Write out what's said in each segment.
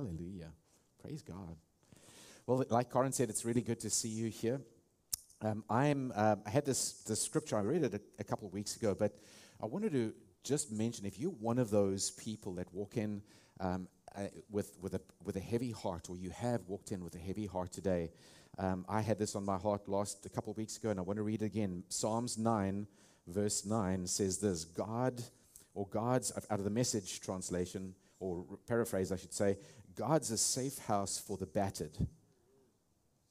Hallelujah. Praise God. Well, like Corin said, it's really good to see you here. Um, I'm, uh, I had this, this scripture, I read it a, a couple of weeks ago, but I wanted to just mention if you're one of those people that walk in um, uh, with, with, a, with a heavy heart, or you have walked in with a heavy heart today, um, I had this on my heart last a couple of weeks ago, and I want to read it again. Psalms 9, verse 9 says this God, or God's, out of the message translation, or paraphrase, I should say, God's a safe house for the battered.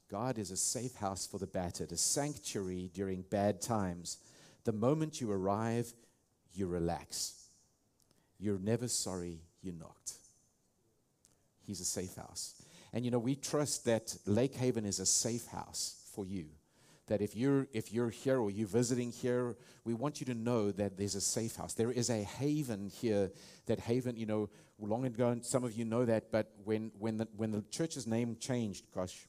God is a safe house for the battered, a sanctuary during bad times. The moment you arrive, you relax. You're never sorry you knocked. He's a safe house. And you know, we trust that Lake Haven is a safe house for you. That if you're if you're here or you're visiting here, we want you to know that there's a safe house. There is a haven here. That haven, you know, long ago, and some of you know that, but when when the when the church's name changed, gosh,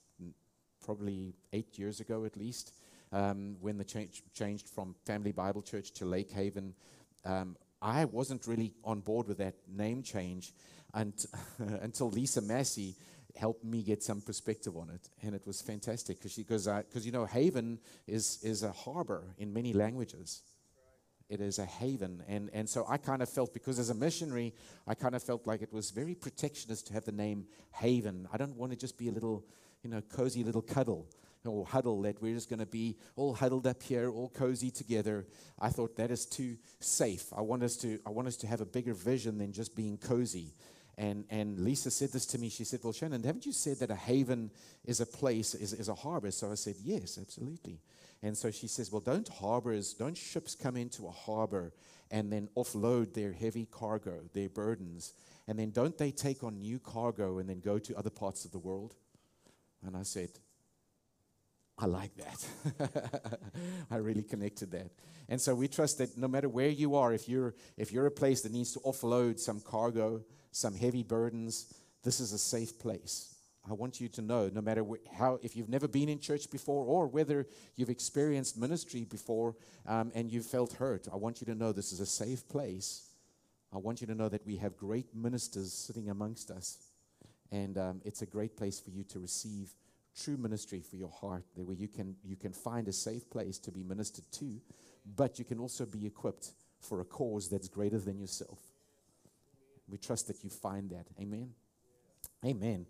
probably eight years ago at least, um, when the change changed from Family Bible Church to Lake Haven, um, I wasn't really on board with that name change and until Lisa Massey helped me get some perspective on it, and it was fantastic because because because you know Haven is is a harbor in many languages. It is a haven, and and so I kind of felt because as a missionary, I kind of felt like it was very protectionist to have the name Haven. I don't want to just be a little, you know, cozy little cuddle or huddle that we're just going to be all huddled up here, all cozy together. I thought that is too safe. I want us to I want us to have a bigger vision than just being cozy. And, and Lisa said this to me. She said, Well, Shannon, haven't you said that a haven is a place, is, is a harbor? So I said, Yes, absolutely. And so she says, Well, don't harbors, don't ships come into a harbor and then offload their heavy cargo, their burdens, and then don't they take on new cargo and then go to other parts of the world? And I said, I like that. I really connected that. And so we trust that no matter where you are, if you're if you're a place that needs to offload some cargo, some heavy burdens, this is a safe place. I want you to know, no matter how, if you've never been in church before or whether you've experienced ministry before um, and you've felt hurt, I want you to know this is a safe place. I want you to know that we have great ministers sitting amongst us. And um, it's a great place for you to receive true ministry for your heart, where you can, you can find a safe place to be ministered to, but you can also be equipped for a cause that's greater than yourself. We trust that you find that. Amen. Amen.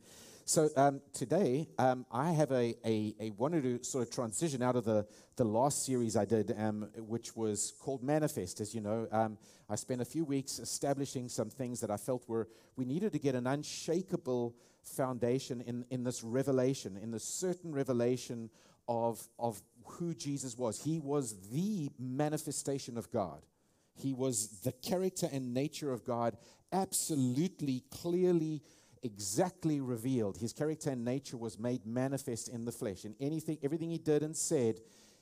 So um, today, um, I have a, a, a, wanted to sort of transition out of the, the last series I did, um, which was called Manifest. As you know, um, I spent a few weeks establishing some things that I felt were we needed to get an unshakable foundation in, in this revelation, in the certain revelation of, of who Jesus was. He was the manifestation of God. He was the character and nature of God absolutely, clearly, exactly revealed. His character and nature was made manifest in the flesh. And anything, everything he did and said,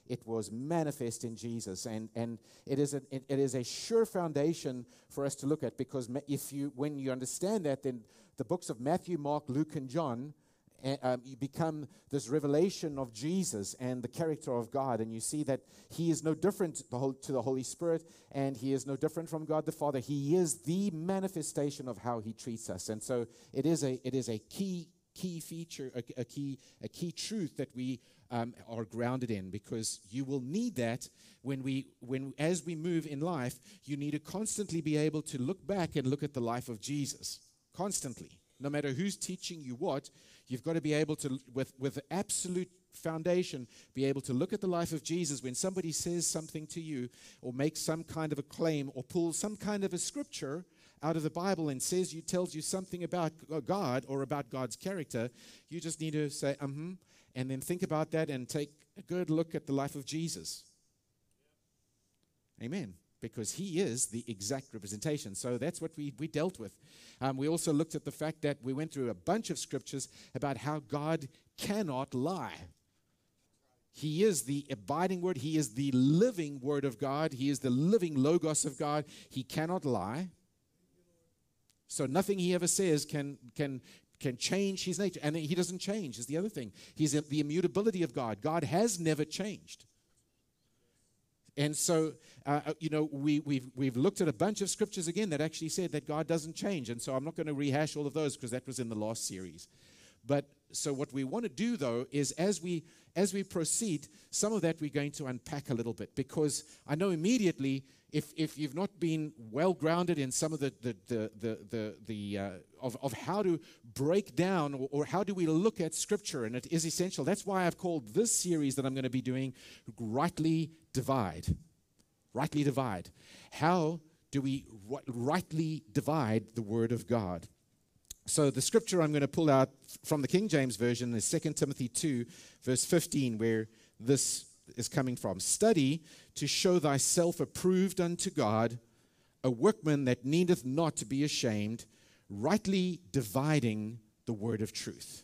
it was manifest in Jesus. And, and it, is a, it, it is a sure foundation for us to look at because if you, when you understand that, then the books of Matthew, Mark, Luke, and John um, you become this revelation of Jesus and the character of God, and you see that He is no different to the Holy Spirit, and He is no different from God the Father. He is the manifestation of how He treats us, and so it is a it is a key key feature, a, a key a key truth that we um, are grounded in, because you will need that when we when as we move in life. You need to constantly be able to look back and look at the life of Jesus constantly no matter who's teaching you what, you've got to be able to, with, with absolute foundation, be able to look at the life of Jesus when somebody says something to you or makes some kind of a claim or pulls some kind of a scripture out of the Bible and says you tells you something about God or about God's character, you just need to say, um, and then think about that and take a good look at the life of Jesus. Amen because he is the exact representation. So that's what we, we dealt with. Um, we also looked at the fact that we went through a bunch of scriptures about how God cannot lie. He is the abiding word, He is the living word of God, He is the living logos of God. He cannot lie. So nothing he ever says can, can, can change his nature. And he doesn't change, is the other thing. He's the immutability of God. God has never changed and so, uh, uh, you know, we, we've, we've looked at a bunch of scriptures again that actually said that God doesn't change. And so I'm not going to rehash all of those because that was in the last series. But so what we want to do though is as we as we proceed, some of that we're going to unpack a little bit because I know immediately if, if you've not been well grounded in some of the, the, the, the, the, the uh, of, of how to break down or, or, how do we look at scripture, and it is essential. That's why I've called this series that I'm going to be doing Rightly Divide. Rightly Divide. How do we rightly divide the Word of God? So the scripture I'm going to pull out from the King James Version is 2 Timothy 2, verse 15, where this is coming from. Study to show thyself approved unto God, a workman that needeth not to be ashamed, rightly dividing the word of truth.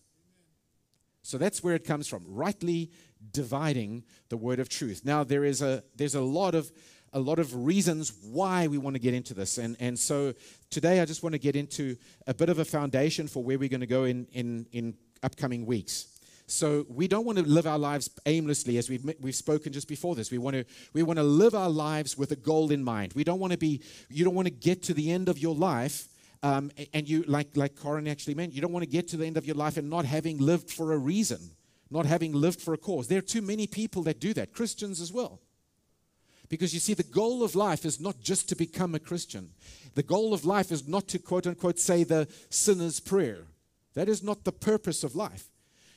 So that's where it comes from, rightly dividing the word of truth. Now there is a there's a lot of a lot of reasons why we want to get into this. And, and so today I just want to get into a bit of a foundation for where we're going to go in, in, in upcoming weeks. So we don't want to live our lives aimlessly, as we've, we've spoken just before this. We want to we want to live our lives with a goal in mind. We don't want to be you don't want to get to the end of your life. Um, and you like like Corin actually meant you don't want to get to the end of your life and not having lived for a reason, not having lived for a cause. There are too many people that do that, Christians as well. Because you see, the goal of life is not just to become a Christian. The goal of life is not to quote unquote say the sinner's prayer. That is not the purpose of life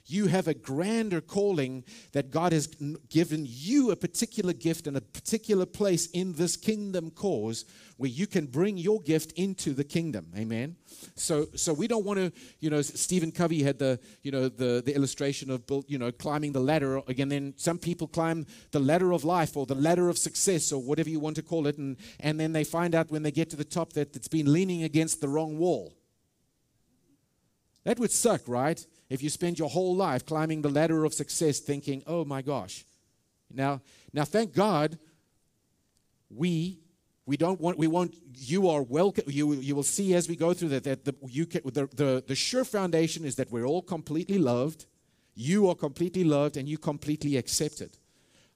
you have a grander calling that God has given you a particular gift and a particular place in this kingdom cause where you can bring your gift into the kingdom. Amen. So so we don't want to, you know, Stephen Covey had the, you know, the the illustration of you know, climbing the ladder again then some people climb the ladder of life or the ladder of success or whatever you want to call it and and then they find out when they get to the top that it's been leaning against the wrong wall. That would suck, right? if you spend your whole life climbing the ladder of success thinking, oh my gosh. Now, now thank God we we don't want we want you are welcome you you will see as we go through that that the you can, the, the the sure foundation is that we're all completely loved you are completely loved and you completely accepted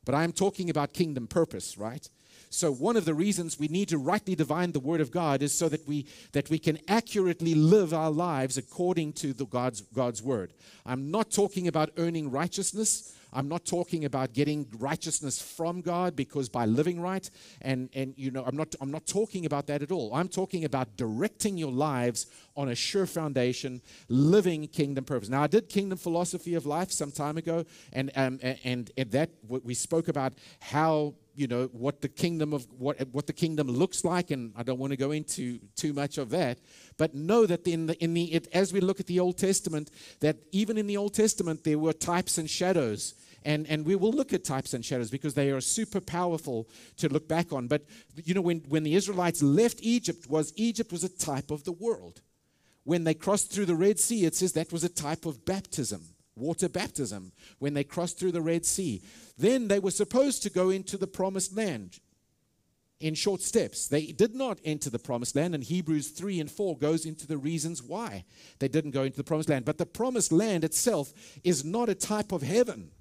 but i'm talking about kingdom purpose right so one of the reasons we need to rightly divine the word of God is so that we that we can accurately live our lives according to the God's God's word. I'm not talking about earning righteousness. I'm not talking about getting righteousness from God because by living right and and you know I'm not I'm not talking about that at all. I'm talking about directing your lives on a sure foundation, living kingdom purpose. Now I did kingdom philosophy of life some time ago and um, and, and that we spoke about how you know what the kingdom of what what the kingdom looks like and I don't want to go into too much of that but know that in the in the it, as we look at the Old Testament that even in the Old Testament there were types and shadows and and we will look at types and shadows because they are super powerful to look back on but you know when when the Israelites left Egypt was Egypt was a type of the world when they crossed through the Red Sea it says that was a type of baptism water baptism when they crossed through the Red Sea. Then they were supposed to go into the promised land in short steps. They did not enter the promised land, and Hebrews 3 and 4 goes into the reasons why they didn't go into the promised land. But the promised land itself is not a type of heaven.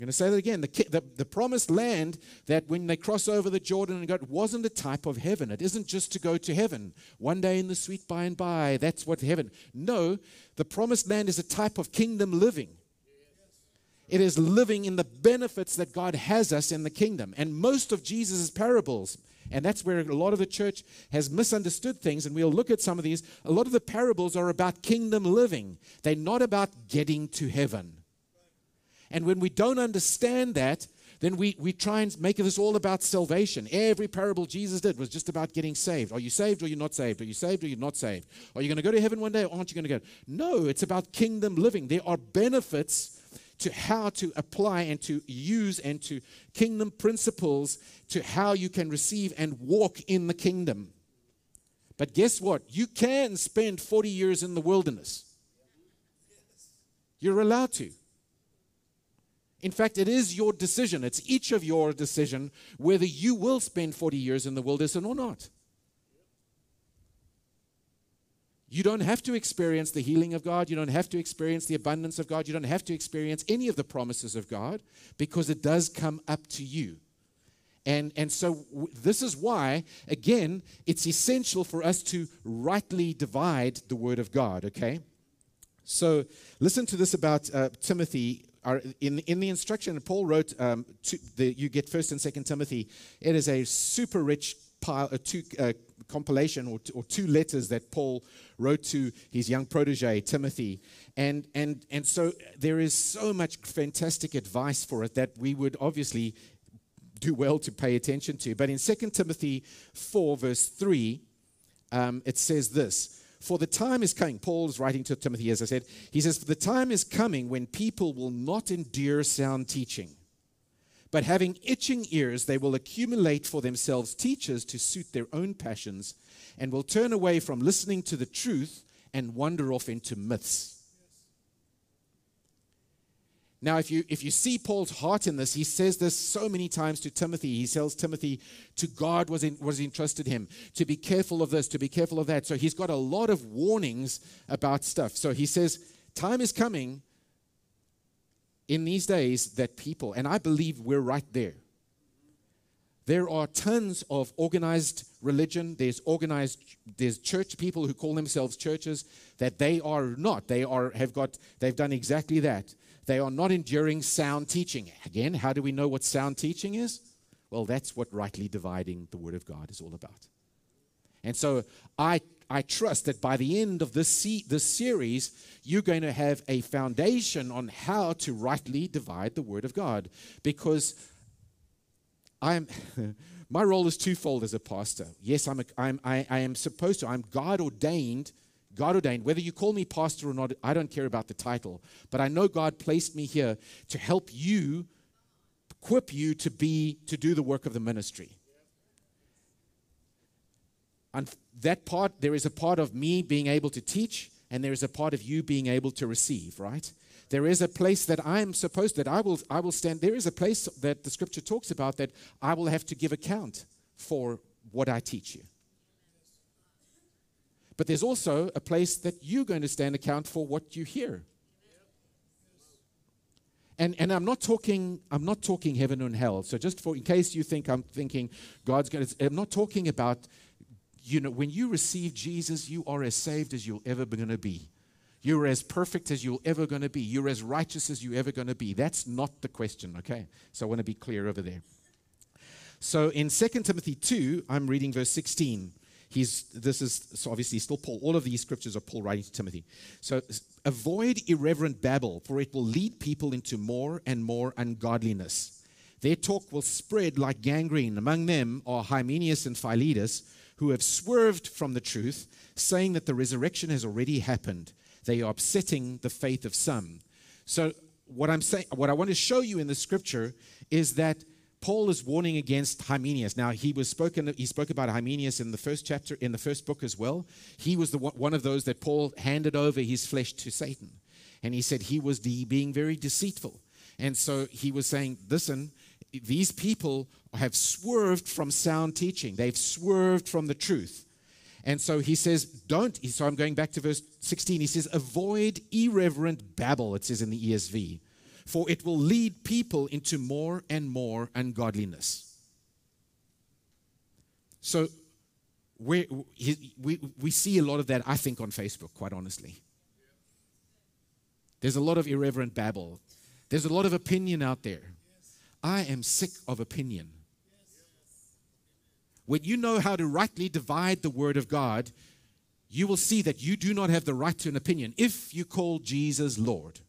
I'm going to say that again. The, the, the, promised land that when they cross over the Jordan and go, it wasn't a type of heaven. It isn't just to go to heaven. One day in the sweet by and by, that's what heaven. No, the promised land is a type of kingdom living. It is living in the benefits that God has us in the kingdom. And most of Jesus' parables, and that's where a lot of the church has misunderstood things, and we'll look at some of these. A lot of the parables are about kingdom living, they're not about getting to heaven. And when we don't understand that, then we, we try and make this all about salvation. Every parable Jesus did was just about getting saved. Are you saved or you're not saved? Are you saved or you're not saved? Are you going to go to heaven one day or aren't you going to go? No, it's about kingdom living. There are benefits to how to apply and to use and to kingdom principles to how you can receive and walk in the kingdom. But guess what? You can spend 40 years in the wilderness. You're allowed to. In fact, it is your decision. It's each of your decision whether you will spend 40 years in the wilderness or not. You don't have to experience the healing of God. You don't have to experience the abundance of God. You don't have to experience any of the promises of God because it does come up to you. And, and so, this is why, again, it's essential for us to rightly divide the Word of God, okay? So, listen to this about uh, Timothy. Our, in, in the instruction, Paul wrote, um, the, you get 1st and 2nd Timothy. It is a super rich pile, a two, uh, compilation or, or two letters that Paul wrote to his young protege, Timothy. And, and, and so there is so much fantastic advice for it that we would obviously do well to pay attention to. But in Second Timothy 4, verse 3, um, it says this For the time is coming, Paul is writing to Timothy, as I said, he says, For the time is coming when people will not endure sound teaching. But having itching ears, they will accumulate for themselves teachers to suit their own passions and will turn away from listening to the truth and wander off into myths. Now, if you, if you see Paul's heart in this, he says this so many times to Timothy. He tells Timothy to guard what in, was entrusted him, to be careful of this, to be careful of that. So he's got a lot of warnings about stuff. So he says, Time is coming in these days that people, and I believe we're right there. There are tons of organized religion. There's organized, there's church people who call themselves churches that they are not. They are have got, they've done exactly that. They are not enduring sound teaching. Again, how do we know what sound teaching is? Well, that's what rightly dividing the Word of God is all about. And so I, I trust that by the end of this, se- this series, you're going to have a foundation on how to rightly divide the Word of God. Because I'm, my role is twofold as a pastor. Yes, I'm a, I'm, I, I am supposed to, I'm God ordained God ordained, whether you call me pastor or not, I don't care about the title. But I know God placed me here to help you, equip you to be, to do the work of the ministry. And that part, there is a part of me being able to teach, and there is a part of you being able to receive, right? There is a place that I am supposed that I will I will stand. There is a place that the scripture talks about that I will have to give account for what I teach you. But there's also a place that you're going to stand account for what you hear. And, and I'm not talking I'm not talking heaven and hell. So just for in case you think I'm thinking God's going to I'm not talking about you know when you receive Jesus you are as saved as you'll ever going to be. You're as perfect as you're ever going to be. You're as righteous as you're ever going to be. That's not the question, okay? So I want to be clear over there. So in 2 Timothy 2, I'm reading verse 16. He's, this is so obviously still Paul. All of these scriptures are Paul writing to Timothy. So avoid irreverent babble, for it will lead people into more and more ungodliness. Their talk will spread like gangrene. Among them are Hymenaeus and Philetus, who have swerved from the truth, saying that the resurrection has already happened. They are upsetting the faith of some. So what I'm saying, what I want to show you in the scripture is that Paul is warning against Hymenaeus. Now, he was spoken. He spoke about Hymenaeus in the first chapter, in the first book as well. He was the one of those that Paul handed over his flesh to Satan, and he said he was the, being very deceitful. And so he was saying, "Listen, these people have swerved from sound teaching. They've swerved from the truth." And so he says, "Don't." So I'm going back to verse 16. He says, "Avoid irreverent babble." It says in the ESV for it will lead people into more and more ungodliness. So we, we, see a lot of that, I think, on Facebook, quite honestly. There's a lot of irreverent babble, there's a lot of opinion out there. I am sick of opinion. When you know how to rightly divide the Word of God, you will see that you do not have the right to an opinion if you call Jesus Lord.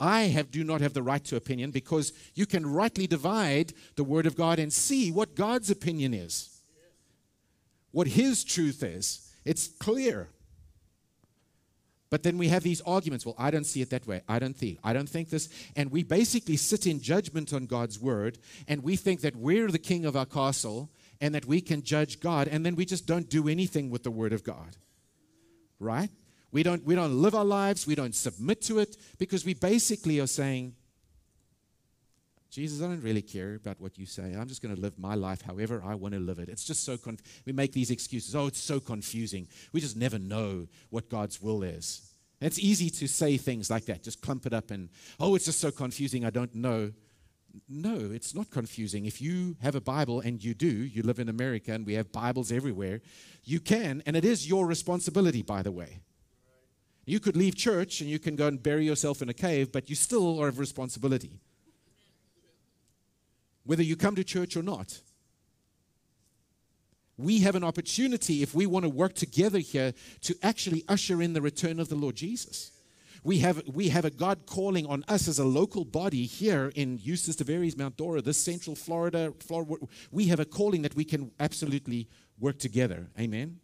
I have, do not have the right to opinion because you can rightly divide the Word of God and see what God's opinion is, what His truth is. It's clear. But then we have these arguments. Well, I don't see it that way. I don't think. I don't think this. And we basically sit in judgment on God's word, and we think that we're the king of our castle and that we can judge God, and then we just don't do anything with the word of God. Right? We don't, we don't live our lives, we don't submit to it because we basically are saying, Jesus, I don't really care about what you say. I'm just going to live my life however I want to live it. It's just so, conf- we make these excuses. Oh, it's so confusing. We just never know what God's will is. It's easy to say things like that, just clump it up and, oh, it's just so confusing. I don't know. No, it's not confusing. If you have a Bible, and you do, you live in America and we have Bibles everywhere, you can, and it is your responsibility, by the way. You could leave church and you can go and bury yourself in a cave, but you still are of responsibility whether you come to church or not. We have an opportunity, if we want to work together here, to actually usher in the return of the Lord Jesus. We have, we have a God calling on us as a local body here in Eustis, Tavares, Mount Dora, this central Florida, Florida. We have a calling that we can absolutely work together. Amen.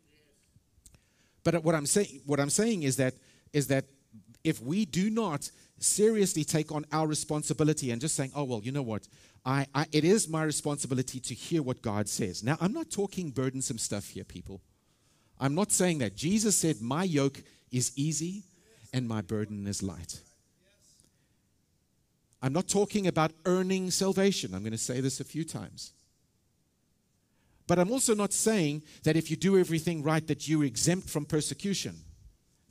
But what I'm saying, what I'm saying is that, is that if we do not seriously take on our responsibility and just saying, oh, well, you know what? I, I, it is my responsibility to hear what God says. Now, I'm not talking burdensome stuff here, people. I'm not saying that. Jesus said, My yoke is easy and my burden is light. I'm not talking about earning salvation. I'm going to say this a few times. But I'm also not saying that if you do everything right, that you're exempt from persecution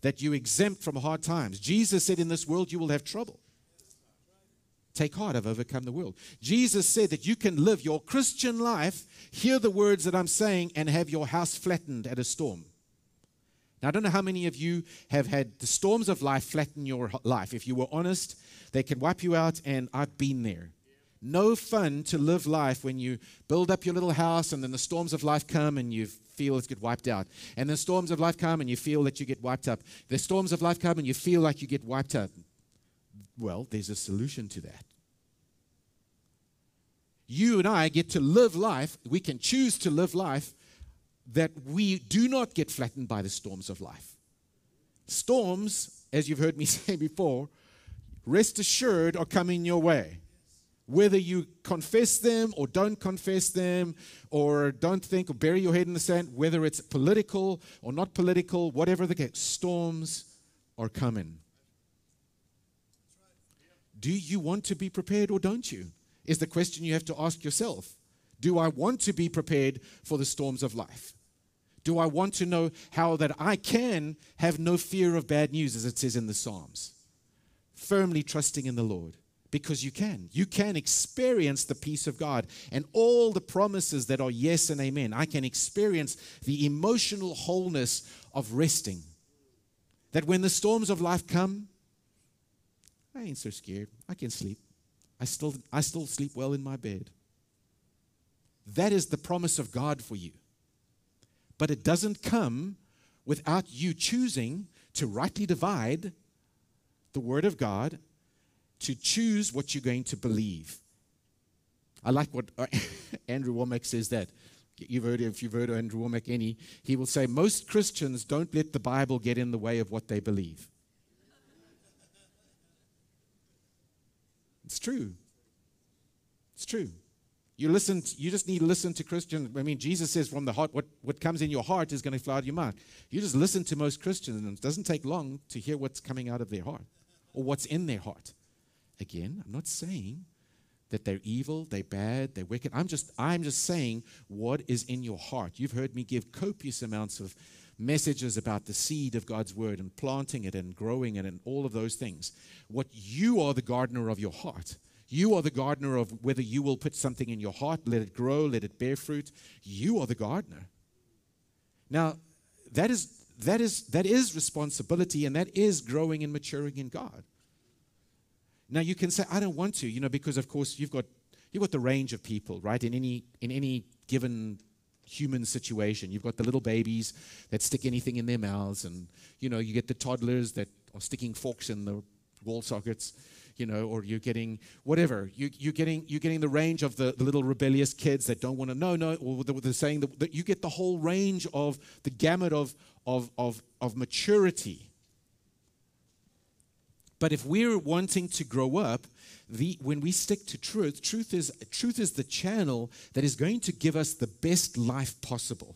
that you exempt from hard times. Jesus said, In this world you will have trouble. Take heart, I've overcome the world. Jesus said that you can live your Christian life, hear the words that I'm saying, and have your house flattened at a storm. Now, I don't know how many of you have had the storms of life flatten your life. If you were honest, they can wipe you out, and I've been there. No fun to live life when you build up your little house and then the storms of life come and you feel it get wiped out. And the storms of life come and you feel that you get wiped up. The storms of life come and you feel like you get wiped out. Well, there's a solution to that. You and I get to live life, we can choose to live life that we do not get flattened by the storms of life. Storms, as you've heard me say before, rest assured are coming your way whether you confess them or don't confess them, or don't think or bury your head in the sand, whether it's political or not political, whatever the case, storms are coming. Do you want to be prepared or don't you? Is the question you have to ask yourself. Do I want to be prepared for the storms of life? Do I want to know how that I can have no fear of bad news, as it says in the Psalms? Firmly trusting in the Lord because you can. You can experience the peace of God and all the promises that are yes and amen. I can experience the emotional wholeness of resting. That when the storms of life come, I ain't so scared. I can sleep. I still, I still sleep well in my bed. That is the promise of God for you. But it doesn't come without you choosing to rightly divide the Word of God to choose what you're going to believe. I like what uh, Andrew Wommack says that. You've heard, if you've heard of Andrew Wommack any, he will say, Most Christians don't let the Bible get in the way of what they believe. It's true. It's true. You listen, to, you just need to listen to Christians. I mean, Jesus says from the heart, what, what comes in your heart is going to of your mouth. You just listen to most Christians, and it doesn't take long to hear what's coming out of their heart or what's in their heart. Again, I'm not saying that they're evil, they're bad, they're wicked. I'm just I'm just saying what is in your heart. You've heard me give copious amounts of messages about the seed of God's word and planting it and growing it and all of those things. What you are the gardener of your heart. You are the gardener of whether you will put something in your heart, let it grow, let it bear fruit. You are the gardener. Now, that is that is that is responsibility and that is growing and maturing in God. Now you can say, I don't want to, you know, because of course you've got you've got the range of people, right? In any in any given human situation. You've got the little babies that stick anything in their mouths, and you know, you get the toddlers that are sticking forks in the wall sockets, you know, or you're getting whatever. You, you're getting you're getting the range of the, the little rebellious kids that don't want to know, no, or they're saying that, that you get the whole range of the gamut of of of, of maturity but if we're wanting to grow up, the, when we stick to truth, truth is, truth is the channel that is going to give us the best life possible.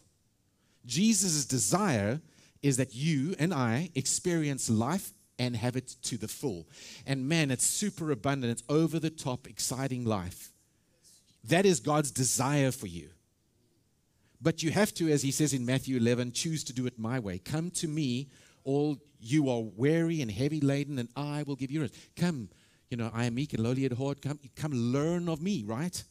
Jesus' desire is that you and I experience life and have it to the full. And man, it's super abundant, it's over the top, exciting life. That is God's desire for you. But you have to, as he says in Matthew 11, choose to do it my way. Come to me, all you are weary and heavy laden, and I will give you rest. Come, you know, I am meek and lowly at heart. Come, come learn of me, right?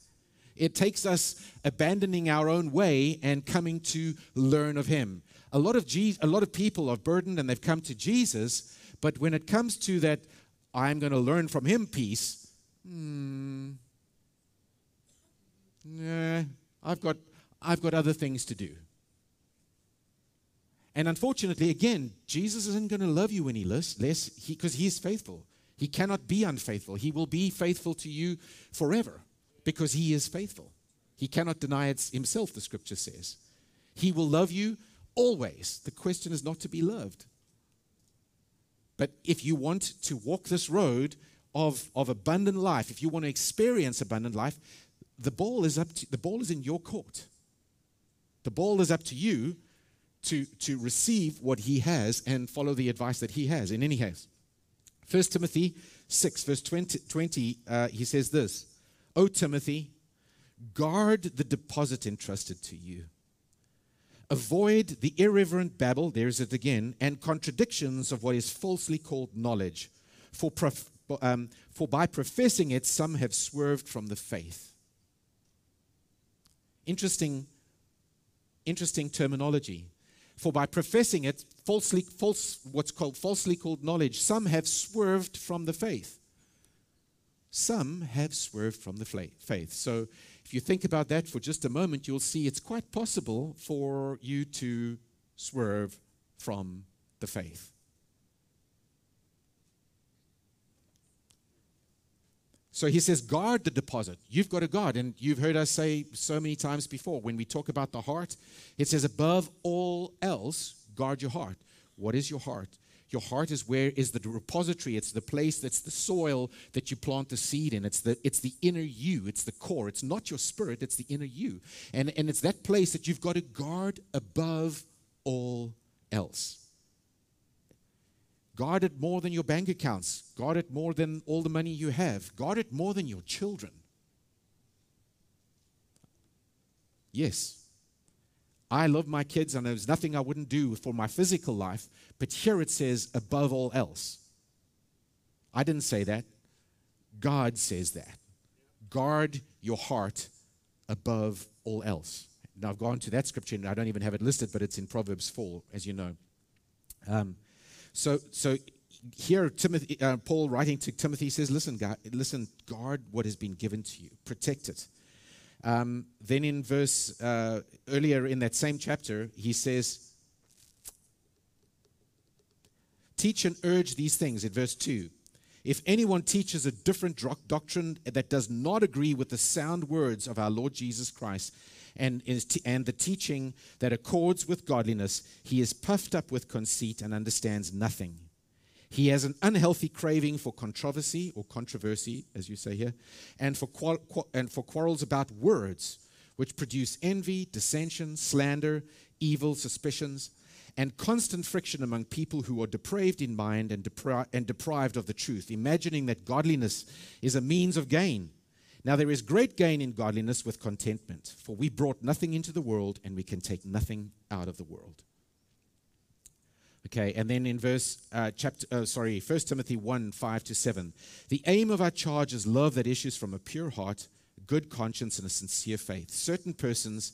It takes us abandoning our own way and coming to learn of him. A lot of, Je- a lot of people are burdened and they've come to Jesus, but when it comes to that, I'm going to learn from him piece, hmm, yeah, I've got, I've got other things to do. And unfortunately, again, Jesus isn't going to love you any less, because he, is faithful. He cannot be unfaithful. He will be faithful to you forever because he is faithful. He cannot deny it himself, the scripture says. He will love you always. The question is not to be loved. But if you want to walk this road of, of abundant life, if you want to experience abundant life, the ball is up to, the ball is in your court. The ball is up to you to, to receive what he has and follow the advice that he has. In any case, 1 Timothy 6, verse 20, 20 uh, he says this O Timothy, guard the deposit entrusted to you. Avoid the irreverent babble, there's it again, and contradictions of what is falsely called knowledge. For, prof, um, for by professing it, some have swerved from the faith. Interesting, interesting terminology. For by professing it, falsely, false, what's called falsely called knowledge, some have swerved from the faith. Some have swerved from the faith. So if you think about that for just a moment, you'll see it's quite possible for you to swerve from the faith. So he says, guard the deposit. You've got to guard. And you've heard us say so many times before when we talk about the heart, it says, above all else, guard your heart. What is your heart? Your heart is where is the repository. It's the place that's the soil that you plant the seed in. It's the, it's the inner you. It's the core. It's not your spirit, it's the inner you. And, and it's that place that you've got to guard above all else. Guard it more than your bank accounts. Guard it more than all the money you have. Guard it more than your children. Yes, I love my kids and there's nothing I wouldn't do for my physical life, but here it says above all else. I didn't say that. God says that. Guard your heart above all else. Now, I've gone to that scripture and I don't even have it listed, but it's in Proverbs 4, as you know. Um, so, so here, Timothy, uh, Paul writing to Timothy says, "Listen, listen, guard what has been given to you, protect it." Um, then in verse uh, earlier in that same chapter, he says, "Teach and urge these things." In verse two, if anyone teaches a different doctrine that does not agree with the sound words of our Lord Jesus Christ, and, and the teaching that accords with godliness, he is puffed up with conceit and understands nothing. He has an unhealthy craving for controversy or controversy, as you say here, and for, qual- and for quarrels about words, which produce envy, dissension, slander, evil suspicions, and constant friction among people who are depraved in mind and, depri- and deprived of the truth, imagining that godliness is a means of gain. Now, there is great gain in godliness with contentment, for we brought nothing into the world and we can take nothing out of the world. Okay, and then in verse, uh, chapter, uh, sorry, 1 Timothy 1 5 to 7. The aim of our charge is love that issues from a pure heart, good conscience, and a sincere faith. Certain persons,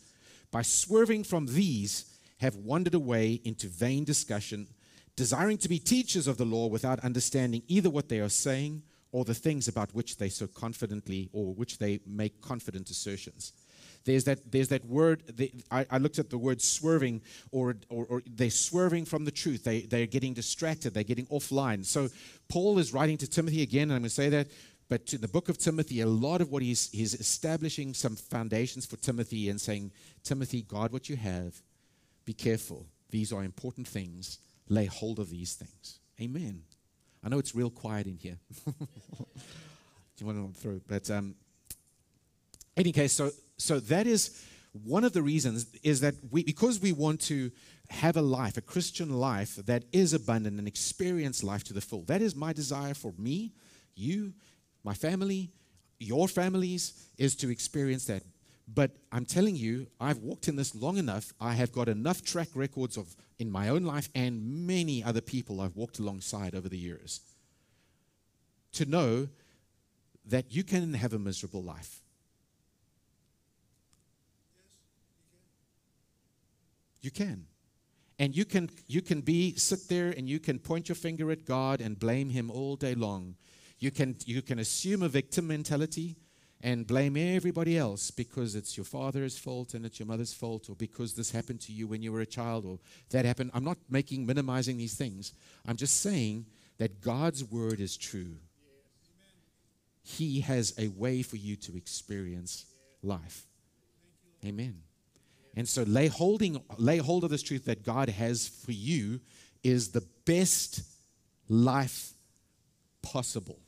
by swerving from these, have wandered away into vain discussion, desiring to be teachers of the law without understanding either what they are saying or the things about which they so confidently or which they make confident assertions. There's that, there's that word, the, I, I, looked at the word swerving, or, or, or, they're swerving from the truth. They, they're getting distracted, they're getting offline. So Paul is writing to Timothy again, and I'm going to say that, but to the book of Timothy, a lot of what he's, he's establishing some foundations for Timothy and saying, Timothy, guard what you have, be careful. These are important things. Lay hold of these things. Amen. I know it's real quiet in here. Do you want to through? But um, any case, so so that is one of the reasons is that we, because we want to have a life, a Christian life that is abundant and experience life to the full. That is my desire for me, you, my family, your families, is to experience that. But I'm telling you, I've walked in this long enough. I have got enough track records of in my own life and many other people I've walked alongside over the years to know that you can have a miserable life. You can. And you can you can be sit there and you can point your finger at God and blame him all day long. You can you can assume a victim mentality and blame everybody else because it's your father's fault and it's your mother's fault or because this happened to you when you were a child or that happened. I'm not making minimizing these things. I'm just saying that God's word is true. He has a way for you to experience life. Amen. And so lay holding lay hold of this truth that God has for you is the best life possible.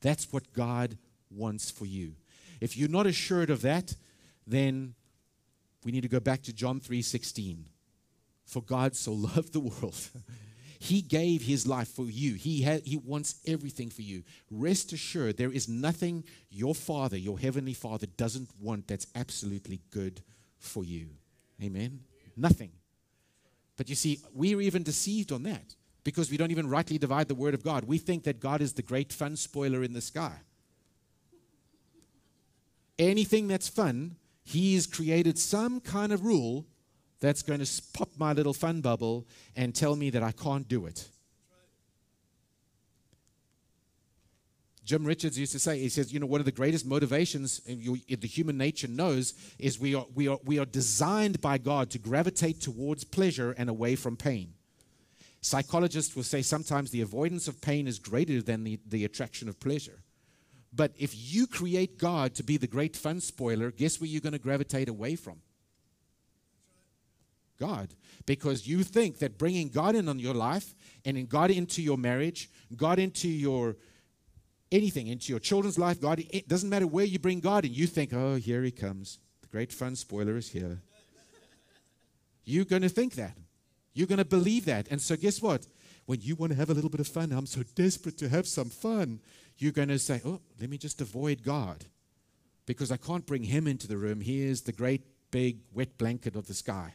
That's what God wants for you. If you're not assured of that, then we need to go back to John 3:16. For God so loved the world. he gave his life for you. He had, he wants everything for you. Rest assured there is nothing your father, your heavenly father doesn't want that's absolutely good for you. Amen. Nothing. But you see, we're even deceived on that because we don't even rightly divide the word of God. We think that God is the great fun spoiler in the sky anything that's fun, he's created some kind of rule that's going to pop my little fun bubble and tell me that I can't do it. Jim Richards used to say, he says, you know, one of the greatest motivations uh, in the human nature knows is we are, we, are, we are designed by God to gravitate towards pleasure and away from pain. Psychologists will say sometimes the avoidance of pain is greater than the, the attraction of pleasure. But if you create God to be the great fun spoiler, guess where you're going to gravitate away from? God. Because you think that bringing God in on your life and in God into your marriage, God into your anything, into your children's life, God, it doesn't matter where you bring God in, you think, oh, here he comes. The great fun spoiler is here. You're going to think that. You're going to believe that. And so, guess what? When you want to have a little bit of fun, I'm so desperate to have some fun you're going to say, oh, let me just avoid God because I can't bring him into the room. He is the great big wet blanket of the sky.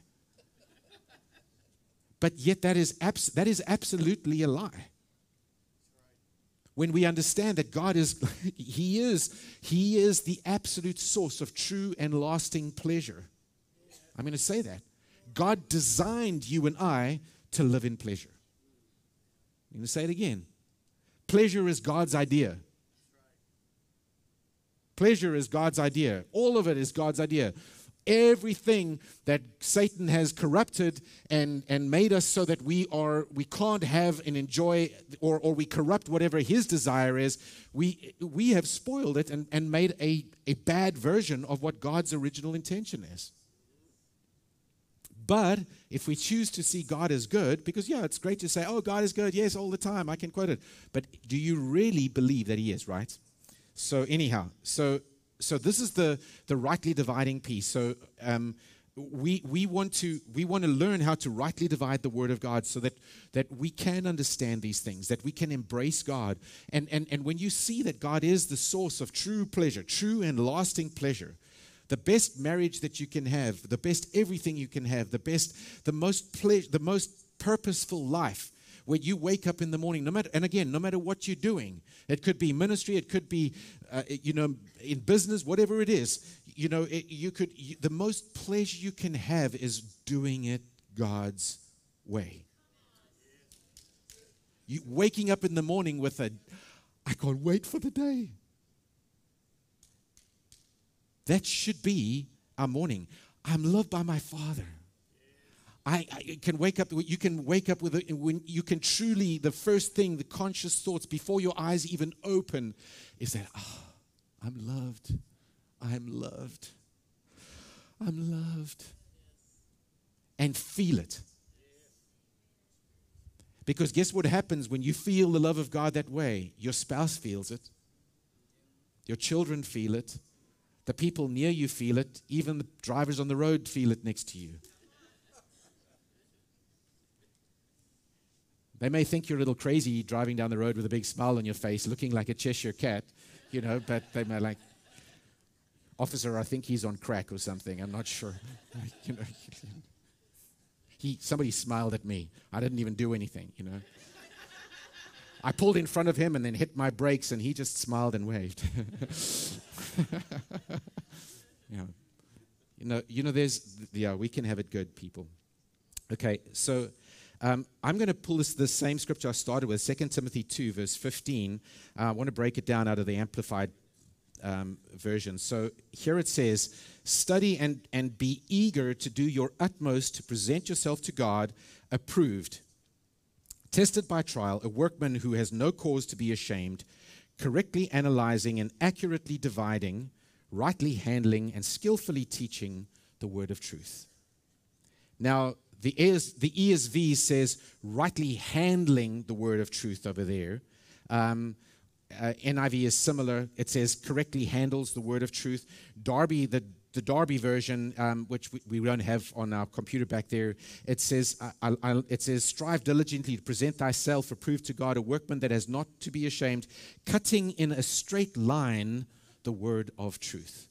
but yet, that is, abs- that is absolutely a lie. When we understand that God is, He is, He is the absolute source of true and lasting pleasure. I'm going to say that. God designed you and I to live in pleasure. I'm going to say it again. Pleasure is God's idea. Pleasure is God's idea. All of it is God's idea. Everything that Satan has corrupted and, and made us so that we are we can't have and enjoy or, or we corrupt whatever his desire is, we we have spoiled it and, and made a, a bad version of what God's original intention is. But if we choose to see God as good, because yeah, it's great to say, oh, God is good, yes, all the time, I can quote it. But do you really believe that He is, right? So, anyhow, so so this is the the rightly dividing piece. So um, we we want to we want to learn how to rightly divide the word of God so that that we can understand these things, that we can embrace God. And and and when you see that God is the source of true pleasure, true and lasting pleasure, the best marriage that you can have, the best everything you can have, the best, the most ple- the most purposeful life where you wake up in the morning, no matter, and again, no matter what you're doing, it could be ministry, it could be, uh, you know, in business, whatever it is, you know, it, you could, you, the most pleasure you can have is doing it God's way. You waking up in the morning with a, I can't wait for the day. That should be our morning. I'm loved by my Father. I, I, can wake up. You can wake up with a, when you can truly. The first thing, the conscious thoughts before your eyes even open, is that oh, I'm loved. I'm loved. I'm loved. And feel it. Because guess what happens when you feel the love of God that way? Your spouse feels it. Your children feel it The people near you feel it. Even the drivers on the road feel it next to you. They may think you're a little crazy driving down the road with a big smile on your face, looking like a Cheshire cat, you know, but they may like, officer, I think he's on crack or something. I'm not sure. you know, he, somebody smiled at me. I didn't even do anything, you know. I pulled in front of him and then hit my brakes, and he just smiled and waved. yeah. You know, you know, there's, yeah, we can have it good, people. Okay, so um, I'm going to pull this, the same scripture I started with, 2 Timothy 2, verse 15. Uh, I want to break it down out of the Amplified um, version. So here it says, Study and, and be eager to do your utmost to present yourself to God approved, tested by trial, a workman who has no cause to be ashamed, correctly analyzing and accurately dividing, rightly handling, and skillfully teaching the word of truth. Now, the, the ESV says rightly handling the word of truth over there. Um, uh, NIV is similar. It says correctly handles the word of truth. Darby, the, the Darby version, um, which we, we, don't have on our computer back there, it says, I, I, it says, strive diligently to present thyself approved to God, a workman that has not to be ashamed, cutting in a straight line the word of truth.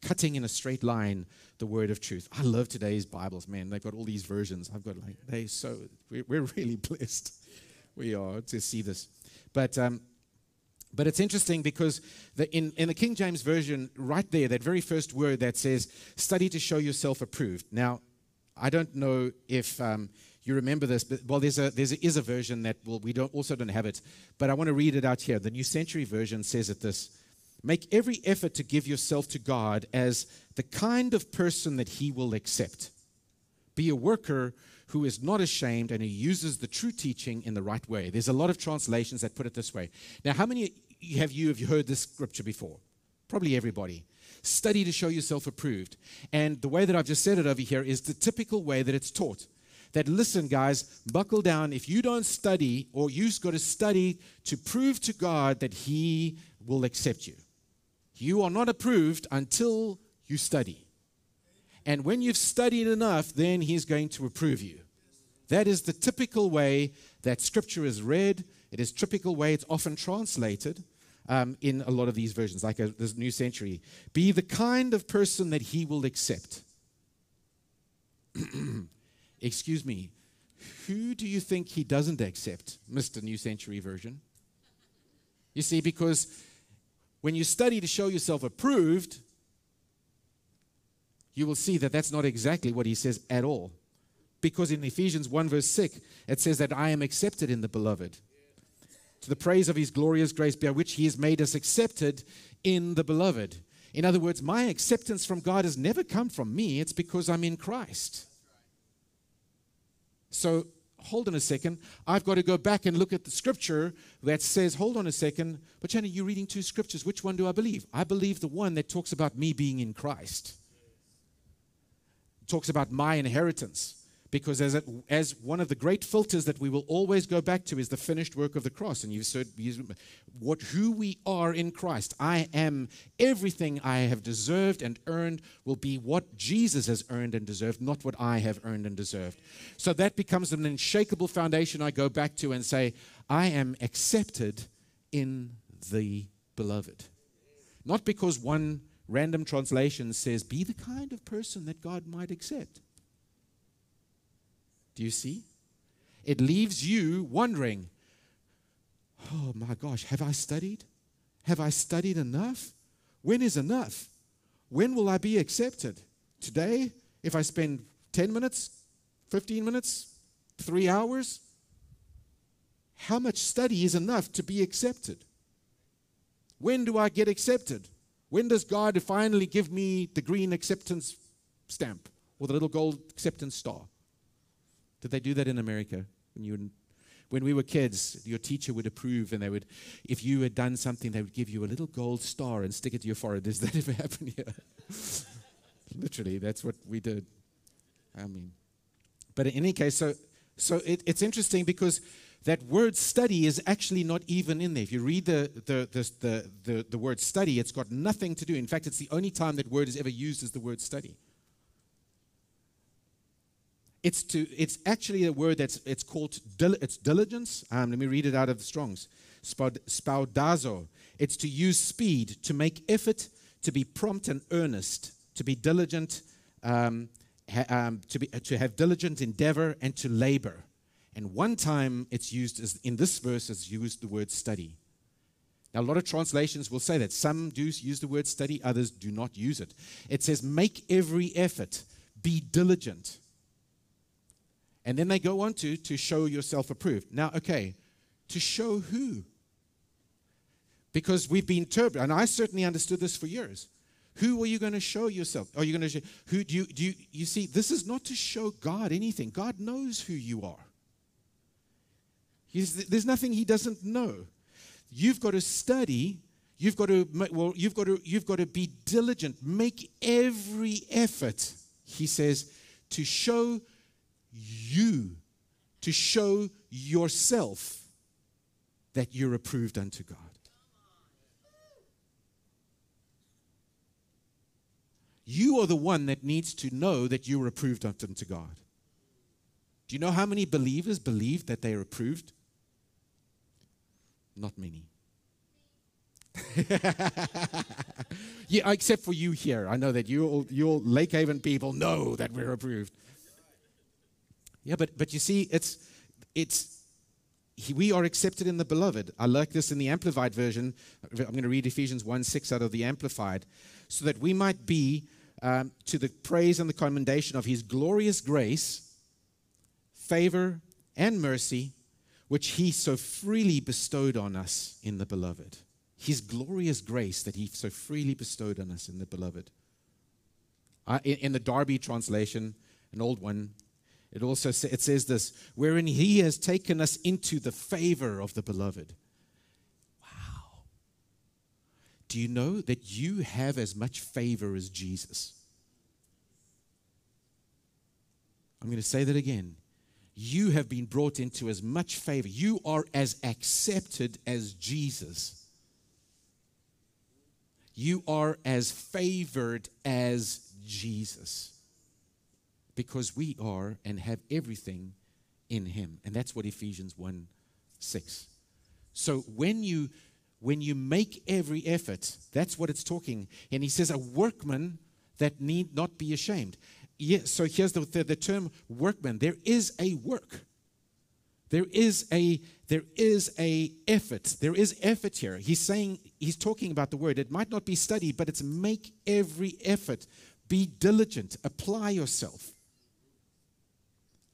Cutting in a straight line the word of truth. I love today's Bibles, man. They've got all these versions. I've got like they so we're, we're really blessed. We are to see this, but um, but it's interesting because the, in in the King James version, right there, that very first word that says "study to show yourself approved." Now, I don't know if um, you remember this, but well, there's a there's a, is a version that well we don't also don't have it, but I want to read it out here. The New Century Version says it this. Make every effort to give yourself to God as the kind of person that He will accept. Be a worker who is not ashamed and who uses the true teaching in the right way. There's a lot of translations that put it this way. Now, how many have you have you heard this scripture before? Probably everybody. Study to show yourself approved. And the way that I've just said it over here is the typical way that it's taught. That listen, guys, buckle down. If you don't study, or you've got to study to prove to God that He will accept you. You are not approved until you study. And when you've studied enough, then He's going to approve you. That is the typical way that Scripture is read. It is typical way it's often translated um, in a lot of these versions, like a, this New Century. Be the kind of person that He will accept. Excuse me. Who do you think He doesn't accept, Mr. New Century Version? You see, because when you study to show yourself approved, you will see that that's not exactly what he says at all. Because in Ephesians 1, verse 6, it says that I am accepted in the beloved. To the praise of his glorious grace, by which he has made us accepted in the beloved. In other words, my acceptance from God has never come from me, it's because I'm in Christ. So hold on a second. I've got to go back and look at the scripture that says, hold on a second, but Jenny, you're reading two scriptures. Which one do I believe? I believe the one that talks about me being in Christ. Talks about my inheritance. Because as, it, as one of the great filters that we will always go back to is the finished work of the cross. And you've said what who we are in Christ. I am everything I have deserved and earned will be what Jesus has earned and deserved, not what I have earned and deserved. So that becomes an unshakable foundation I go back to and say, I am accepted in the beloved. Not because one random translation says, be the kind of person that God might accept. Do you see? It leaves you wondering, oh my gosh, have I studied? Have I studied enough? When is enough? When will I be accepted? Today? If I spend 10 minutes, 15 minutes, three hours? How much study is enough to be accepted? When do I get accepted? When does God finally give me the green acceptance stamp or the little gold acceptance star? Did they do that in America when you when we were kids, your teacher would approve and they would, if you had done something, they would give you a little gold star and stick it to your forehead. Does that ever happen here? Literally, that's what we did. I mean, but in any case, so, so it, it's interesting because that word study is actually not even in there. If you read the, the, the, the, the, the word study, it's got nothing to do. In fact, it's the only time that word is ever used as the word study. It's, to, it's actually a word that's it's called dil, it's diligence. Um, let me read it out of the Strong's. Spaudazo. It's to use speed, to make effort, to be prompt and earnest, to be diligent, um, ha, um, to, be, to have diligent endeavor, and to labor. And one time it's used as, in this verse, it's used the word study. Now, a lot of translations will say that. Some do use the word study, others do not use it. It says, make every effort, be diligent. And then they go on to, to show yourself approved. Now, okay, to show who? Because we've been turbulent, and I certainly understood this for years. Who are you going to show yourself? Are you going to show, who do you, do you, you see, this is not to show God anything. God knows who you are. He's, there's nothing he doesn't know. You've got to study. You've got to, well, you've got to, you've got to be diligent. Make every effort, he says, to show you, to show yourself that you're approved unto God. You are the one that needs to know that you're approved unto God. Do you know how many believers believe that they are approved? Not many. yeah, except for you here. I know that you all, you all Lake Haven people know that we're approved. Yeah, but but you see, it's it's we are accepted in the beloved. I like this in the Amplified version. I'm going to read Ephesians 1 6 out of the Amplified. So that we might be um, to the praise and the commendation of his glorious grace, favor, and mercy which he so freely bestowed on us in the beloved. His glorious grace that he so freely bestowed on us in the beloved. Uh, in, in, the Darby translation, an old one, it also sa- it says this, wherein he has taken us into the favor of the beloved. Wow. Do you know that you have as much favor as Jesus? I'm going to say that again you have been brought into as much favor. You are as accepted as Jesus. You are as favored as Jesus. Because we are and have everything in him. And that's what Ephesians 1 6. So when you when you make every effort, that's what it's talking. And he says, a workman that need not be ashamed yes, so here's the, the, the term workman. There is a work. There is a there is a effort. There is effort here. He's saying he's talking about the word. It might not be study, but it's make every effort. Be diligent. Apply yourself.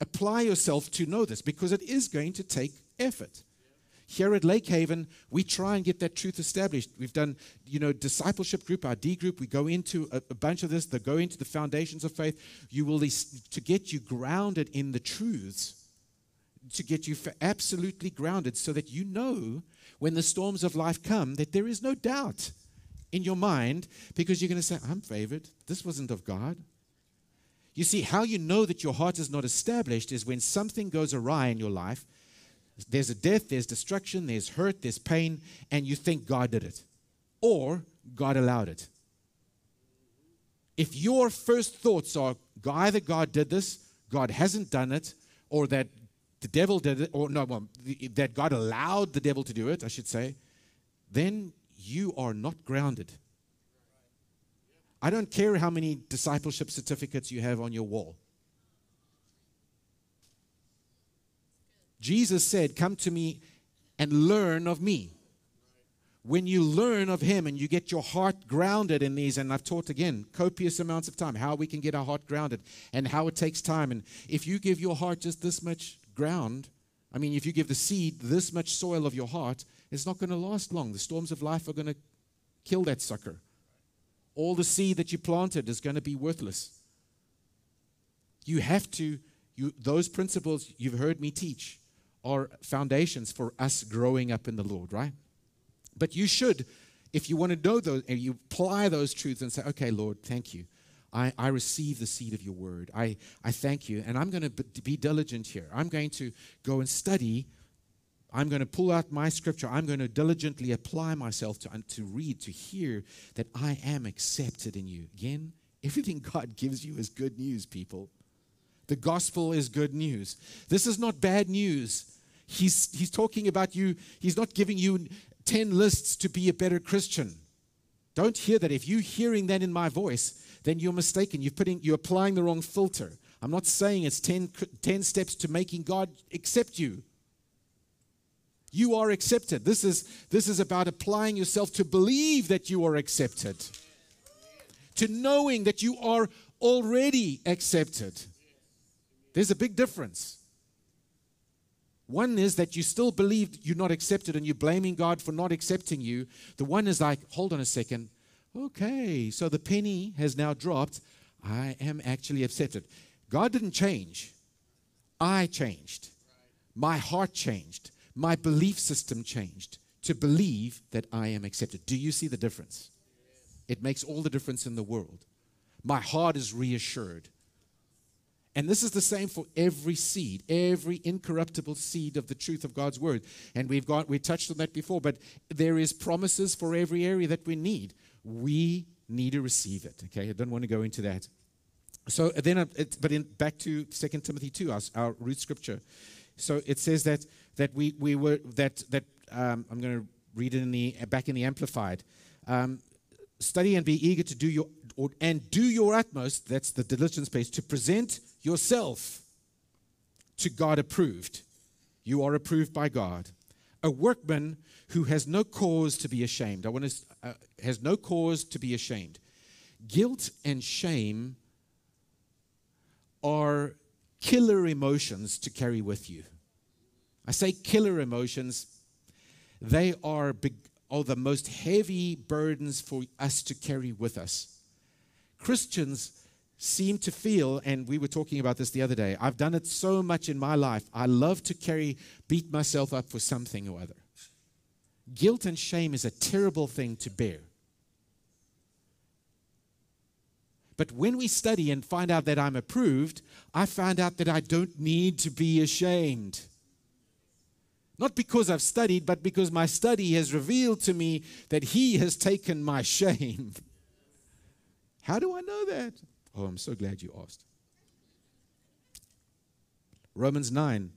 Apply yourself to know this because it is going to take effort. Here at Lake Haven, we try and get that truth established. We've done, you know, discipleship group, our D group. We go into a, a bunch of this. They go into the foundations of faith. You will to get you grounded in the truths, to get you absolutely grounded, so that you know when the storms of life come that there is no doubt in your mind because you're going to say, "I'm favored. This wasn't of God." You see, how you know that your heart is not established is when something goes awry in your life there's a death, there's destruction, there's hurt, there's pain, and you think God did it or God allowed it. If your first thoughts are either God did this, God hasn't done it, or that the devil did it, or no, well, that God allowed the devil to do it, I should say, then you are not grounded. I don't care how many discipleship certificates you have on your wall. Jesus said, Come to me and learn of me. When you learn of Him and you get your heart grounded in these, and I've taught again copious amounts of time how we can get our heart grounded and how it takes time. And if you give your heart just this much ground, I mean, if you give the seed this much soil of your heart, it's not going to last long. The storms of life are going to kill that sucker. All the seed that you planted is going to be worthless. You have to, you, those principles you've heard me teach are foundations for us growing up in the Lord, right? But you should, if you want to know those, and you apply those truths and say, okay, Lord, thank you. I, I receive the seed of your word. I, I thank you. And I'm going to be diligent here. I'm going to go and study I'm going to pull out my scripture. I'm going to diligently apply myself to, to read, to hear that I am accepted in you. Again, everything God gives you is good news, people. The gospel is good news. This is not bad news. He's, he's talking about you, he's not giving you 10 lists to be a better Christian. Don't hear that. If you're hearing that in my voice, then you're mistaken. You're, putting, you're applying the wrong filter. I'm not saying it's 10, 10 steps to making God accept you. You are accepted. This is, this is about applying yourself to believe that you are accepted, to knowing that you are already accepted. There's a big difference. One is that you still believe you're not accepted and you're blaming God for not accepting you. The one is like, hold on a second. Okay, so the penny has now dropped. I am actually accepted. God didn't change. I changed. My heart changed my belief system changed to believe that I am accepted. Do you see the difference? It makes all the difference in the world. My heart is reassured. And this is the same for every seed, every incorruptible seed of the truth of God's word. And we've got we touched on that before, but there is promises for every area that we need. We need to receive it. Okay, I don't want to go into that. So then, uh, but in, back to Second Timothy two, our, our root scripture. So it says that that we, we were that that um, I'm going to read it in the back in the amplified. Um, study and be eager to do your or, and do your utmost. That's the diligence page to present yourself to God approved. You are approved by God, a workman who has no cause to be ashamed. I want to uh, has no cause to be ashamed. Guilt and shame are killer emotions to carry with you. I say killer emotions, they are, big, are the most heavy burdens for us to carry with us. Christians seem to feel, and we were talking about this the other day, I've done it so much in my life, I love to carry, beat myself up for something or other. Guilt and shame is a terrible thing to bear. But when we study and find out that I'm approved, I find out that I don't need to be ashamed. Not because I've studied, but because my study has revealed to me that He has taken my shame. How do I know that? Oh, I'm so glad you asked. Romans 9.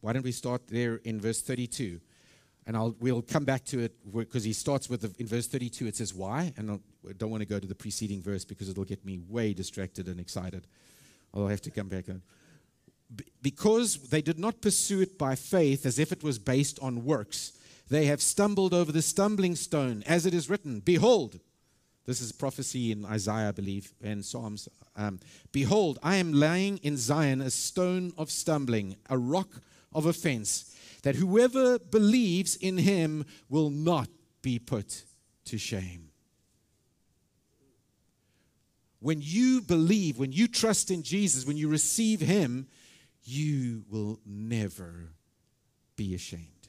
Why don't we start there in verse 32? And I'll, we'll come back to it because he starts with the, in verse 32. It says, Why? And I'll, I don't want to go to the preceding verse because it'll get me way distracted and excited. I'll have to come back on because they did not pursue it by faith as if it was based on works, they have stumbled over the stumbling stone, as it is written Behold, this is prophecy in Isaiah, I believe, and Psalms. Um, Behold, I am laying in Zion a stone of stumbling, a rock of offense, that whoever believes in him will not be put to shame. When you believe, when you trust in Jesus, when you receive him, you will never be ashamed.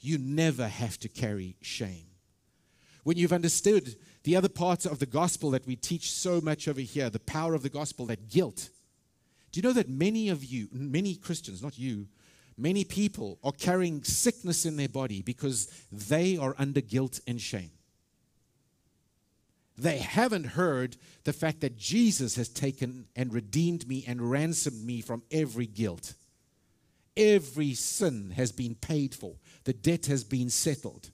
You never have to carry shame. When you've understood the other parts of the gospel that we teach so much over here, the power of the gospel, that guilt. Do you know that many of you, many Christians, not you, many people are carrying sickness in their body because they are under guilt and shame? They haven't heard the fact that Jesus has taken and redeemed me and ransomed me from every guilt. Every sin has been paid for, the debt has been settled,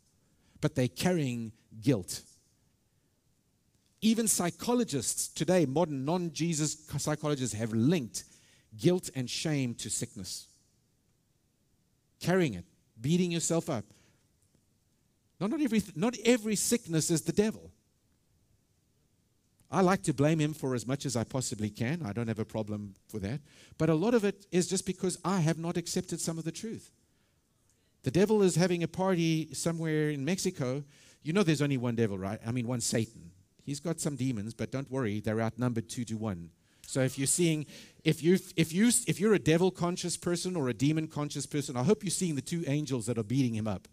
but they're carrying guilt. Even psychologists today, modern non Jesus psychologists, have linked guilt and shame to sickness. Carrying it, beating yourself up. Not, not, every, not every sickness is the devil. I like to blame him for as much as I possibly can. I don't have a problem for that. But a lot of it is just because I have not accepted some of the truth. The devil is having a party somewhere in Mexico. You know there's only one devil, right? I mean, one Satan. He's got some demons, but don't worry, they're outnumbered two to one. So if you're seeing, if you if you if you're a devil conscious person or a demon conscious person, I hope you're seeing the two angels that are beating him up.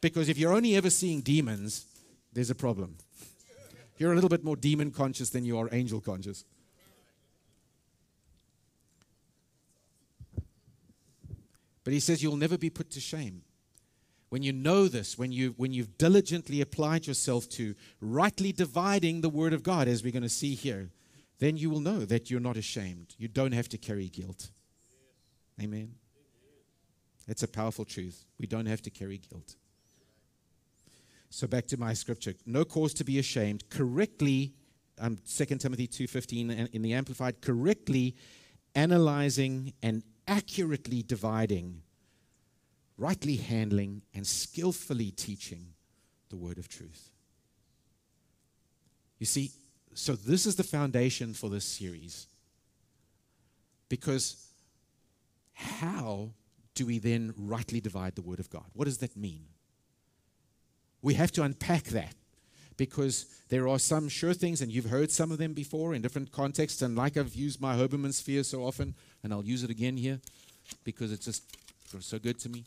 Because if you're only ever seeing demons, there's a problem. You're a little bit more demon conscious than you are angel conscious. But he says you'll never be put to shame. When you know this, when, you, when you've diligently applied yourself to rightly dividing the word of God, as we're going to see here, then you will know that you're not ashamed. You don't have to carry guilt. Amen. It's a powerful truth. We don't have to carry guilt. So back to my scripture. No cause to be ashamed. Correctly, um, 2 Timothy 2.15 in the Amplified, correctly analyzing and accurately dividing, rightly handling, and skillfully teaching the word of truth. You see, so this is the foundation for this series. Because how do we then rightly divide the word of God? What does that mean? We have to unpack that because there are some sure things, and you've heard some of them before in different contexts. And like I've used my Hoberman sphere so often, and I'll use it again here because it's just so good to me.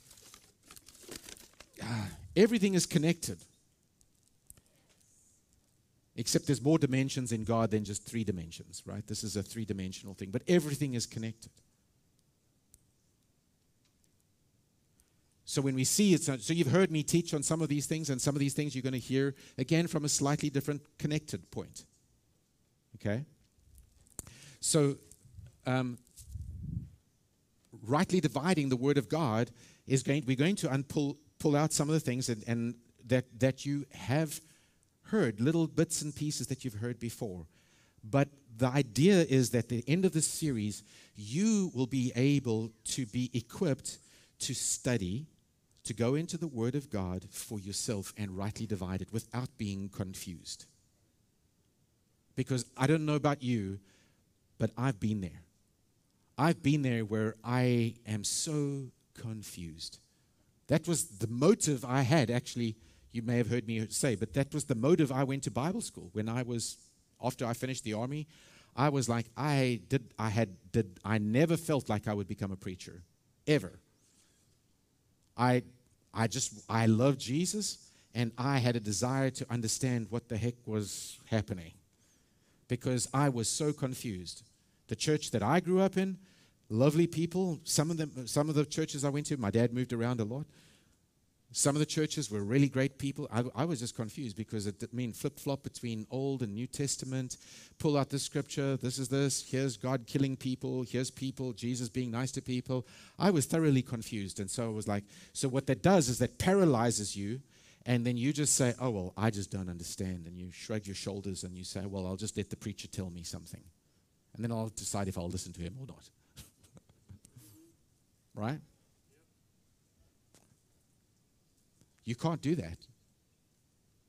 Ah, everything is connected. Except there's more dimensions in God than just three dimensions, right? This is a three dimensional thing, but everything is connected. So when we see it, so you've heard me teach on some of these things, and some of these things you're going to hear again from a slightly different connected point. Okay? So, um, rightly dividing the Word of God is going, we're going to unpull, pull out some of the things and, and that, that you have heard, little bits and pieces that you've heard before. But the idea is that at the end of this series, you will be able to be equipped to study to go into the Word of God for yourself and rightly divide it without being confused. Because I don't know about you, but I've been there. I've been there where I am so confused. That was the motive I had, actually. You may have heard me say, but that was the motive I went to Bible school when I was, after I finished the army. I was like, I did, I had, did, I never felt like I would become a preacher, ever. I, I just, I loved Jesus, and I had a desire to understand what the heck was happening because I was so confused. The church that I grew up in, lovely people. Some of them, some of the churches I went to, my dad moved around a lot. Some of the churches were really great people. I, I was just confused because it didn't mean flip flop between Old and New Testament. Pull out this scripture. This is this. Here's God killing people. Here's people. Jesus being nice to people. I was thoroughly confused. And so I was like, so what that does is that paralyzes you. And then you just say, oh, well, I just don't understand. And you shrug your shoulders and you say, well, I'll just let the preacher tell me something. And then I'll decide if I'll listen to him or not. right? You can't do that.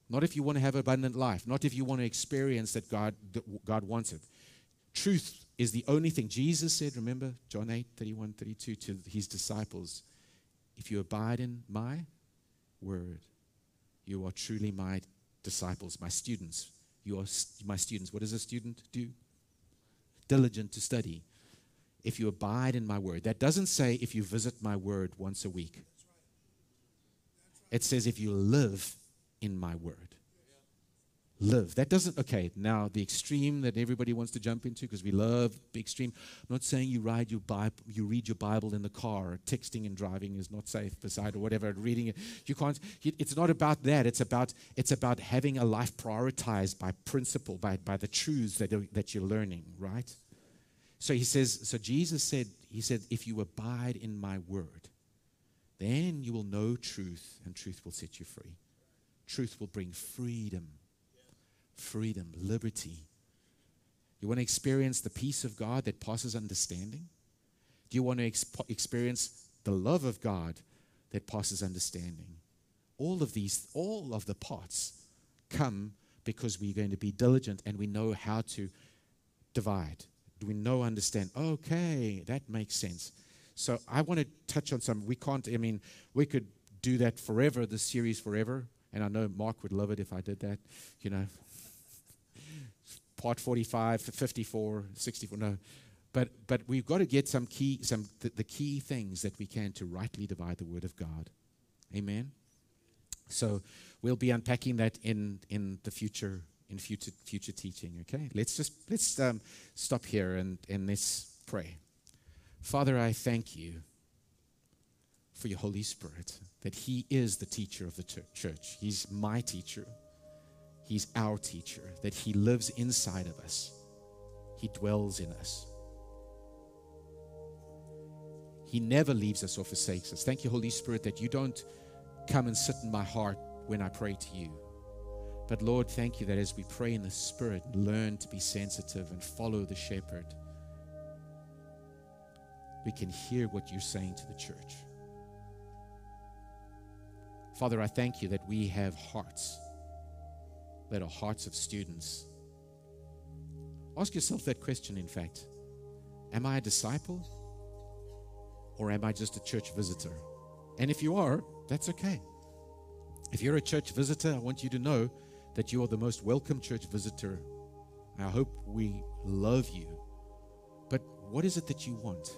Not if you want to have abundant life, not if you want to experience that God, that God wants it. Truth is the only thing. Jesus said, remember, John 8, 31, 32, to his disciples, if you abide in my word, you are truly my disciples, my students. You are my students. What does a student do? Diligent to study. If you abide in my word. That doesn't say if you visit my word once a week. It says, if you live in my word. Live. That doesn't, okay, now the extreme that everybody wants to jump into because we love the extreme. I'm not saying you, ride your Bible, you read your Bible in the car, texting and driving is not safe beside or whatever, reading it. You can't, it's not about that. It's about, it's about having a life prioritized by principle, by, by the truths that, that you're learning, right? So he says, so Jesus said, he said, if you abide in my word, then you will know truth, and truth will set you free. Truth will bring freedom, freedom, liberty. You want to experience the peace of God that passes understanding? Do you want to exp- experience the love of God that passes understanding? All of these, all of the parts come because we're going to be diligent and we know how to divide. Do we know, understand? Okay, that makes sense. So I want to touch on some. We can't, I mean, we could do that forever, the series forever. And I know Mark would love it if I did that, you know. Part 45, 54, 64, no. But, but we've got to get some key, some the, the key things that we can to rightly divide the word of God. Amen. So we'll be unpacking that in, in the future, in future, future teaching. Okay. Let's just, let's um, stop here and, and let's pray. Father, I thank you for your Holy Spirit, that He is the teacher of the church. He's my teacher, He's our teacher, that He lives inside of us, He dwells in us. He never leaves us or forsakes us. Thank you, Holy Spirit, that you don't come and sit in my heart when I pray to you. But Lord, thank you that as we pray in the Spirit, learn to be sensitive and follow the shepherd. We can hear what you're saying to the church. Father, I thank you that we have hearts that are hearts of students. Ask yourself that question, in fact Am I a disciple or am I just a church visitor? And if you are, that's okay. If you're a church visitor, I want you to know that you are the most welcome church visitor. I hope we love you. But what is it that you want?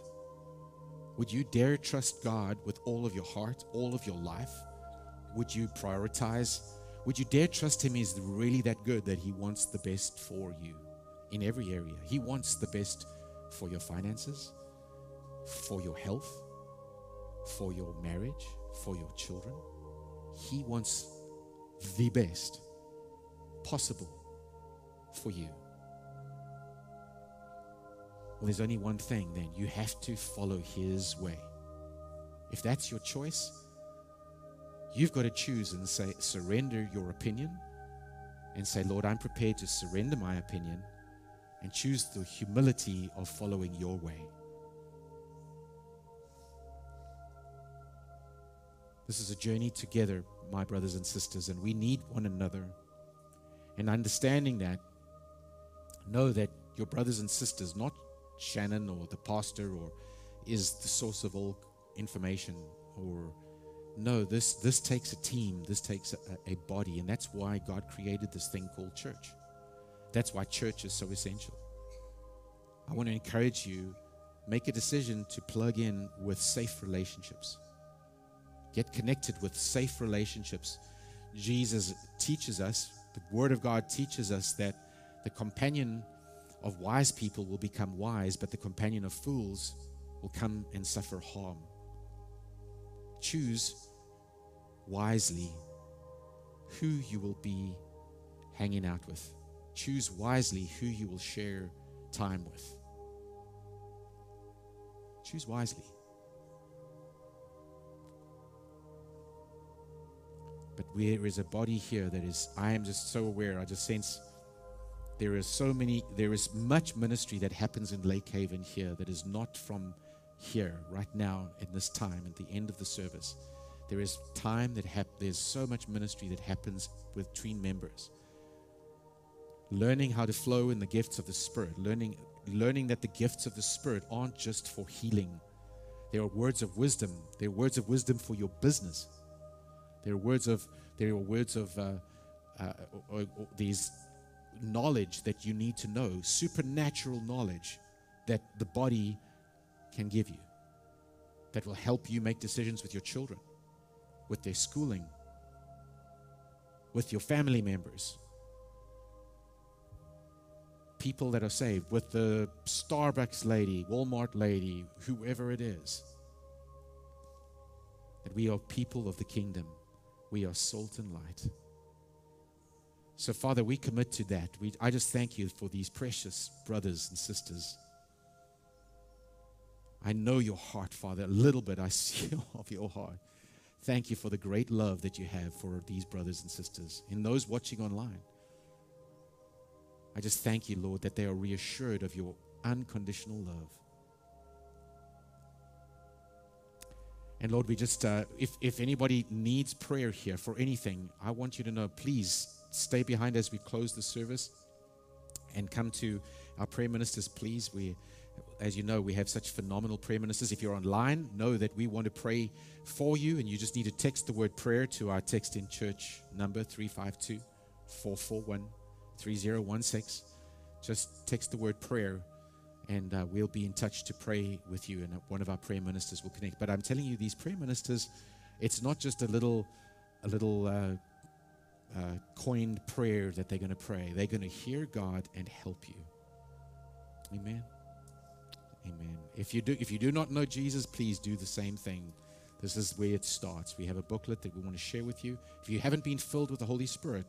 Would you dare trust God with all of your heart, all of your life? Would you prioritize? Would you dare trust Him is really that good that He wants the best for you in every area? He wants the best for your finances, for your health, for your marriage, for your children. He wants the best possible for you. Well, there's only one thing then. You have to follow His way. If that's your choice, you've got to choose and say, surrender your opinion and say, Lord, I'm prepared to surrender my opinion and choose the humility of following your way. This is a journey together, my brothers and sisters, and we need one another. And understanding that, know that your brothers and sisters, not Shannon or the pastor or is the source of all information or no this this takes a team this takes a, a, body. And that's why god created this thing called church. That's why church is so essential. I want to encourage you make a decision to plug in with safe relationships. Get connected with safe relationships. Jesus teaches us the Word of God teaches us that the companion of wise people will become wise, but the companion of fools will come and suffer harm. Choose wisely who you will be hanging out with. Choose wisely who you will share time with. Choose wisely. But there is a body here that is, I am just so aware, I just sense there is so many, there is much ministry that happens in Lake Haven here that is not from here, right now, in this time, at the end of the service. There is time that hap- there's so much ministry that happens between members. Learning how to flow in the gifts of the Spirit, learning, learning that the gifts of the Spirit aren't just for healing. There are words of wisdom. There are words of wisdom for your business. There are words of there are words of uh, uh, or, or these knowledge that you need to know, supernatural knowledge that the body can give you, that will help you make decisions with your children, with their schooling, with your family members, people that are saved, with the Starbucks lady, Walmart lady, whoever it is. That we are people of the kingdom. We are salt and light. So, Father, we commit to that. We, I just thank you for these precious brothers and sisters. I know your heart, Father. A little bit I see of your heart. Thank you for the great love that you have for these brothers and sisters and those watching online. I just thank you, Lord, that they are reassured of your unconditional love. And Lord, we just, uh, if, if anybody needs prayer here for anything, I want you to know, please stay behind as we close the service and come to our prayer ministers, please. We, as you know, we have such phenomenal prayer ministers. If you're online, know that we want to pray for you, and you just need to text the word prayer to our text in church number 352 441 3016. Just text the word prayer and uh, we'll be in touch to pray with you, and one of our prayer ministers will connect. But I'm telling you, these prayer ministers, it's not just a little, a little uh, uh, coined prayer that they're going to pray. They're going to hear God and help you. Amen. Amen. If you do, if you do not know Jesus, please do the same thing. This is where it starts. We have a booklet that we want to share with you. If you haven't been filled with the Holy Spirit,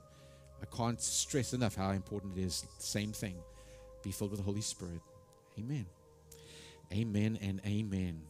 I can't stress enough how important it is. Same thing. Be filled with the Holy Spirit. Amen. Amen and amen.